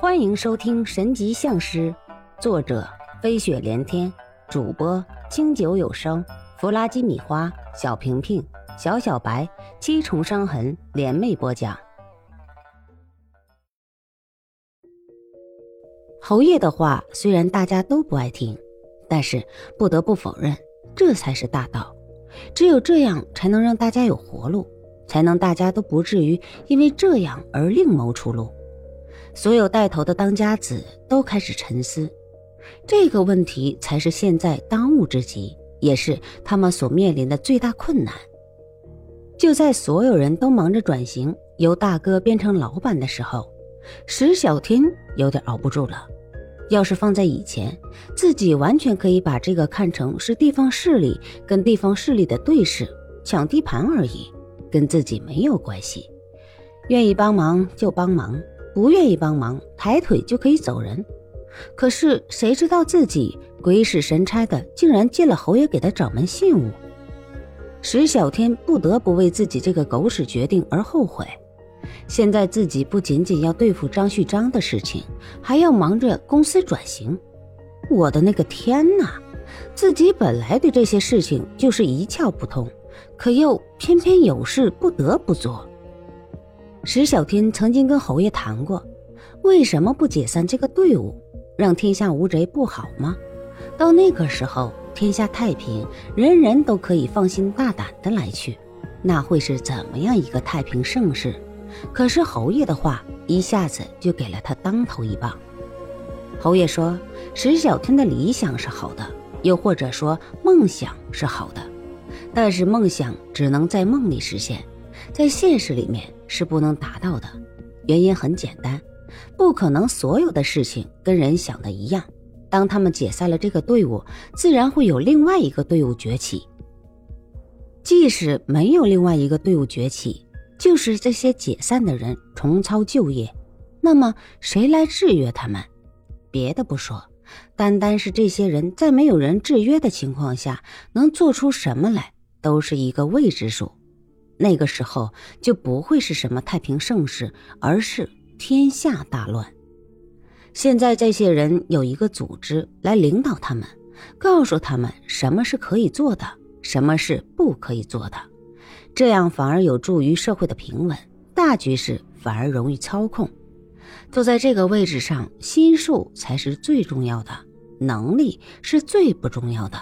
欢迎收听《神级相师》，作者飞雪连天，主播清酒有声，弗拉基米花，小平平，小小白，七重伤痕联袂播讲。侯爷的话虽然大家都不爱听，但是不得不否认，这才是大道。只有这样，才能让大家有活路，才能大家都不至于因为这样而另谋出路。所有带头的当家子都开始沉思，这个问题才是现在当务之急，也是他们所面临的最大困难。就在所有人都忙着转型，由大哥变成老板的时候，石小天有点熬不住了。要是放在以前，自己完全可以把这个看成是地方势力跟地方势力的对视，抢地盘而已，跟自己没有关系。愿意帮忙就帮忙。不愿意帮忙，抬腿就可以走人。可是谁知道自己鬼使神差的，竟然借了侯爷给他掌门信物。石小天不得不为自己这个狗屎决定而后悔。现在自己不仅仅要对付张旭章的事情，还要忙着公司转型。我的那个天哪！自己本来对这些事情就是一窍不通，可又偏偏有事不得不做。石小天曾经跟侯爷谈过，为什么不解散这个队伍，让天下无贼不好吗？到那个时候，天下太平，人人都可以放心大胆的来去，那会是怎么样一个太平盛世？可是侯爷的话一下子就给了他当头一棒。侯爷说，石小天的理想是好的，又或者说梦想是好的，但是梦想只能在梦里实现，在现实里面。是不能达到的，原因很简单，不可能所有的事情跟人想的一样。当他们解散了这个队伍，自然会有另外一个队伍崛起。即使没有另外一个队伍崛起，就是这些解散的人重操旧业，那么谁来制约他们？别的不说，单单是这些人在没有人制约的情况下，能做出什么来，都是一个未知数。那个时候就不会是什么太平盛世，而是天下大乱。现在这些人有一个组织来领导他们，告诉他们什么是可以做的，什么是不可以做的，这样反而有助于社会的平稳，大局势反而容易操控。坐在这个位置上，心术才是最重要的，能力是最不重要的。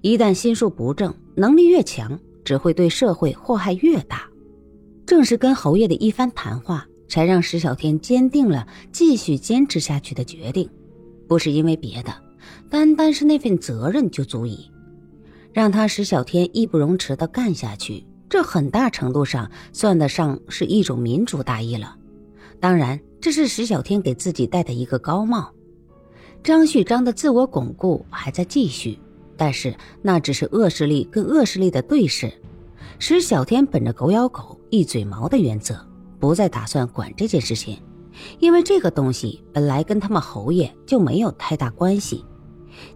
一旦心术不正，能力越强。只会对社会祸害越大。正是跟侯爷的一番谈话，才让石小天坚定了继续坚持下去的决定。不是因为别的，单单是那份责任就足以让他石小天义不容辞的干下去。这很大程度上算得上是一种民主大义了。当然，这是石小天给自己戴的一个高帽。张旭章的自我巩固还在继续。但是那只是恶势力跟恶势力的对视，石小天本着狗咬狗、一嘴毛的原则，不再打算管这件事情，因为这个东西本来跟他们侯爷就没有太大关系。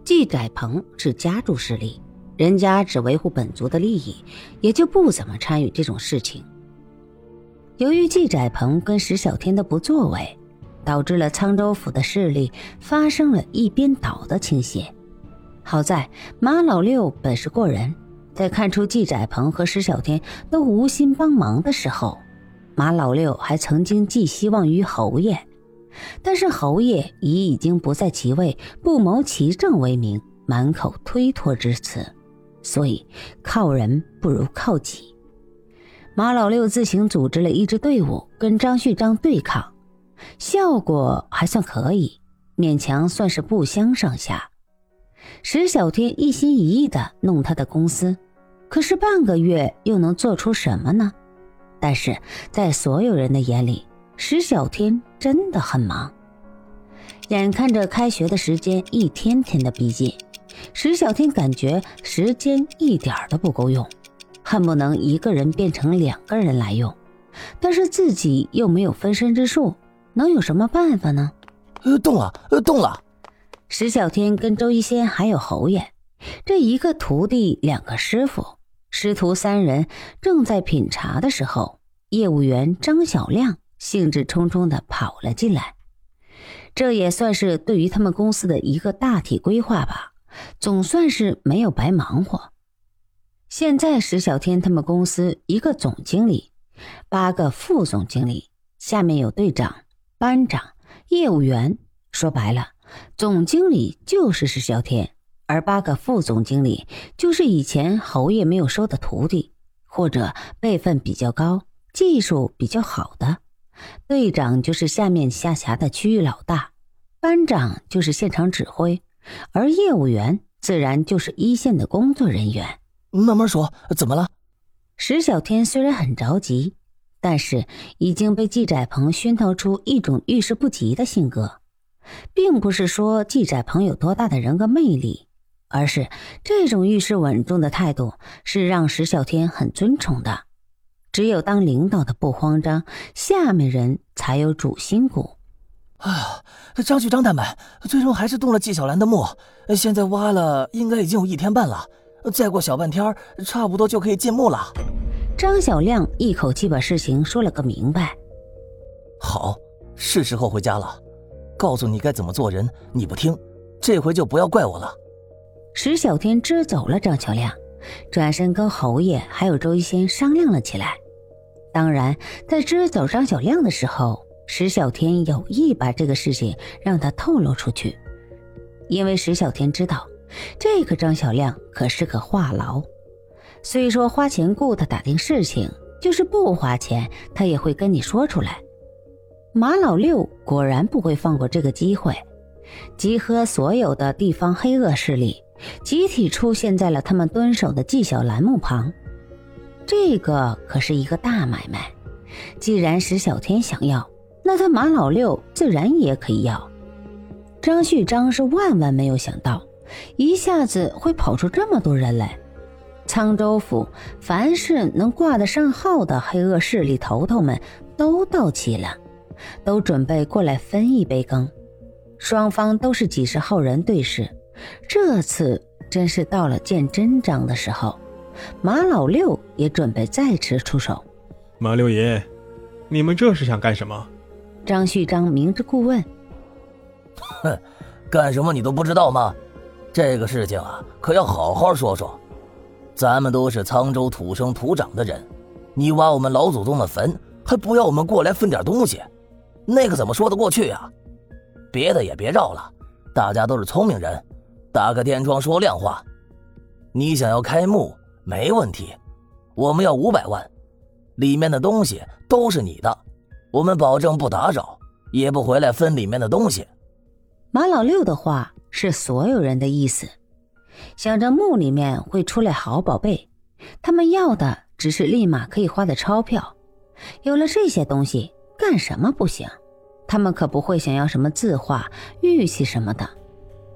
季载鹏是家族势力，人家只维护本族的利益，也就不怎么参与这种事情。由于季载鹏跟石小天的不作为，导致了沧州府的势力发生了一边倒的倾斜。好在马老六本事过人，在看出季窄鹏和石小天都无心帮忙的时候，马老六还曾经寄希望于侯爷。但是侯爷以已经不在其位，不谋其政为名，满口推脱之词，所以靠人不如靠己。马老六自行组织了一支队伍跟张旭章对抗，效果还算可以，勉强算是不相上下。石小天一心一意的弄他的公司，可是半个月又能做出什么呢？但是在所有人的眼里，石小天真的很忙。眼看着开学的时间一天天的逼近，石小天感觉时间一点都不够用，恨不能一个人变成两个人来用。但是自己又没有分身之术，能有什么办法呢？呃，动了，呃，动了。石小天跟周一仙还有侯爷，这一个徒弟两个师傅，师徒三人正在品茶的时候，业务员张小亮兴致冲冲的跑了进来。这也算是对于他们公司的一个大体规划吧，总算是没有白忙活。现在石小天他们公司一个总经理，八个副总经理，下面有队长、班长、业务员。说白了，总经理就是石小天，而八个副总经理就是以前侯爷没有收的徒弟，或者辈分比较高、技术比较好的。队长就是下面下辖的区域老大，班长就是现场指挥，而业务员自然就是一线的工作人员。慢慢说，怎么了？石小天虽然很着急，但是已经被季载鹏熏陶出一种遇事不急的性格，并不是说季载鹏有多大的人格魅力，而是这种遇事稳重的态度是让石小天很尊崇的。只有当领导的不慌张，下面人才有主心骨。啊，张局长他们最终还是动了纪晓岚的墓，现在挖了应该已经有一天半了，再过小半天，差不多就可以进墓了。张小亮一口气把事情说了个明白。好，是时候回家了。告诉你该怎么做人，你不听，这回就不要怪我了。石小天支走了张小亮，转身跟侯爷还有周一仙商量了起来。当然，在支走张小亮的时候，石小天有意把这个事情让他透露出去，因为石小天知道，这个张小亮可是个话痨。虽说花钱雇他打听事情，就是不花钱，他也会跟你说出来。马老六果然不会放过这个机会，集合所有的地方黑恶势力，集体出现在了他们蹲守的纪晓岚墓旁。这个可是一个大买卖，既然石小天想要，那他马老六自然也可以要。张旭章是万万没有想到，一下子会跑出这么多人来。沧州府凡是能挂得上号的黑恶势力头头们都到齐了，都准备过来分一杯羹。双方都是几十号人对视，这次真是到了见真章的时候。马老六也准备再次出手。马六爷，你们这是想干什么？张旭章明知故问。哼，干什么你都不知道吗？这个事情啊，可要好好说说。咱们都是沧州土生土长的人，你挖我们老祖宗的坟，还不要我们过来分点东西，那个怎么说得过去啊？别的也别绕了，大家都是聪明人，打开天窗说亮话。你想要开墓？没问题，我们要五百万，里面的东西都是你的，我们保证不打扰，也不回来分里面的东西。马老六的话是所有人的意思，想着墓里面会出来好宝贝，他们要的只是立马可以花的钞票。有了这些东西，干什么不行？他们可不会想要什么字画、玉器什么的。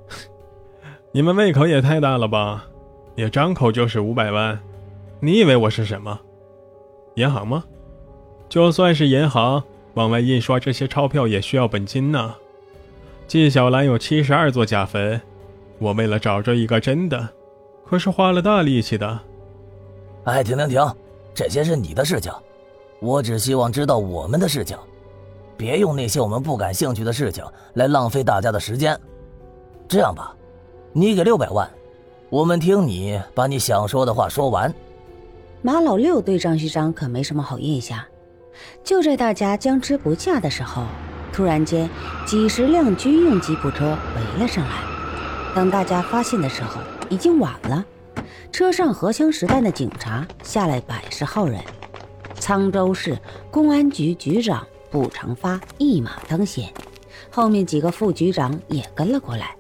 你们胃口也太大了吧！也张口就是五百万，你以为我是什么？银行吗？就算是银行，往外印刷这些钞票也需要本金呢。纪晓岚有七十二座假坟，我为了找着一个真的，可是花了大力气的。哎，停停停，这些是你的事情，我只希望知道我们的事情，别用那些我们不感兴趣的事情来浪费大家的时间。这样吧，你给六百万。我们听你把你想说的话说完。马老六对张旭章可没什么好印象。就在大家僵持不下的时候，突然间几十辆军用吉普车围了上来。等大家发现的时候，已经晚了。车上荷枪实弹的警察下来百十号人，沧州市公安局局长卜长发一马当先，后面几个副局长也跟了过来。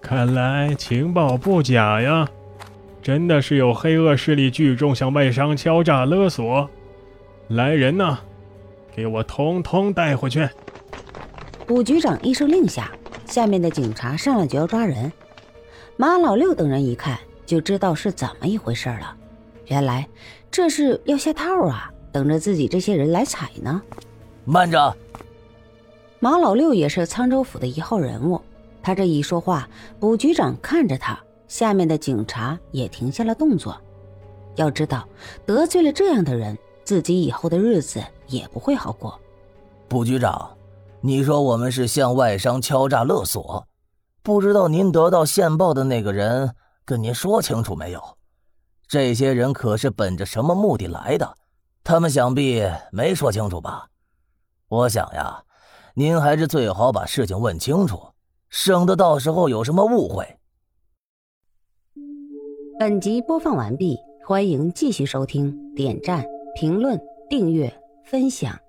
看来情报不假呀，真的是有黑恶势力聚众向外商敲诈勒索。来人呐，给我通通带回去！卜局长一声令下，下面的警察上来就要抓人。马老六等人一看就知道是怎么一回事了，原来这是要下套啊，等着自己这些人来踩呢。慢着！马老六也是沧州府的一号人物。他这一说话，卜局长看着他，下面的警察也停下了动作。要知道，得罪了这样的人，自己以后的日子也不会好过。卜局长，你说我们是向外商敲诈勒索，不知道您得到线报的那个人跟您说清楚没有？这些人可是本着什么目的来的？他们想必没说清楚吧？我想呀，您还是最好把事情问清楚，省得到时候有什么误会。本集播放完毕，欢迎继续收听，点赞、评论、订阅、分享。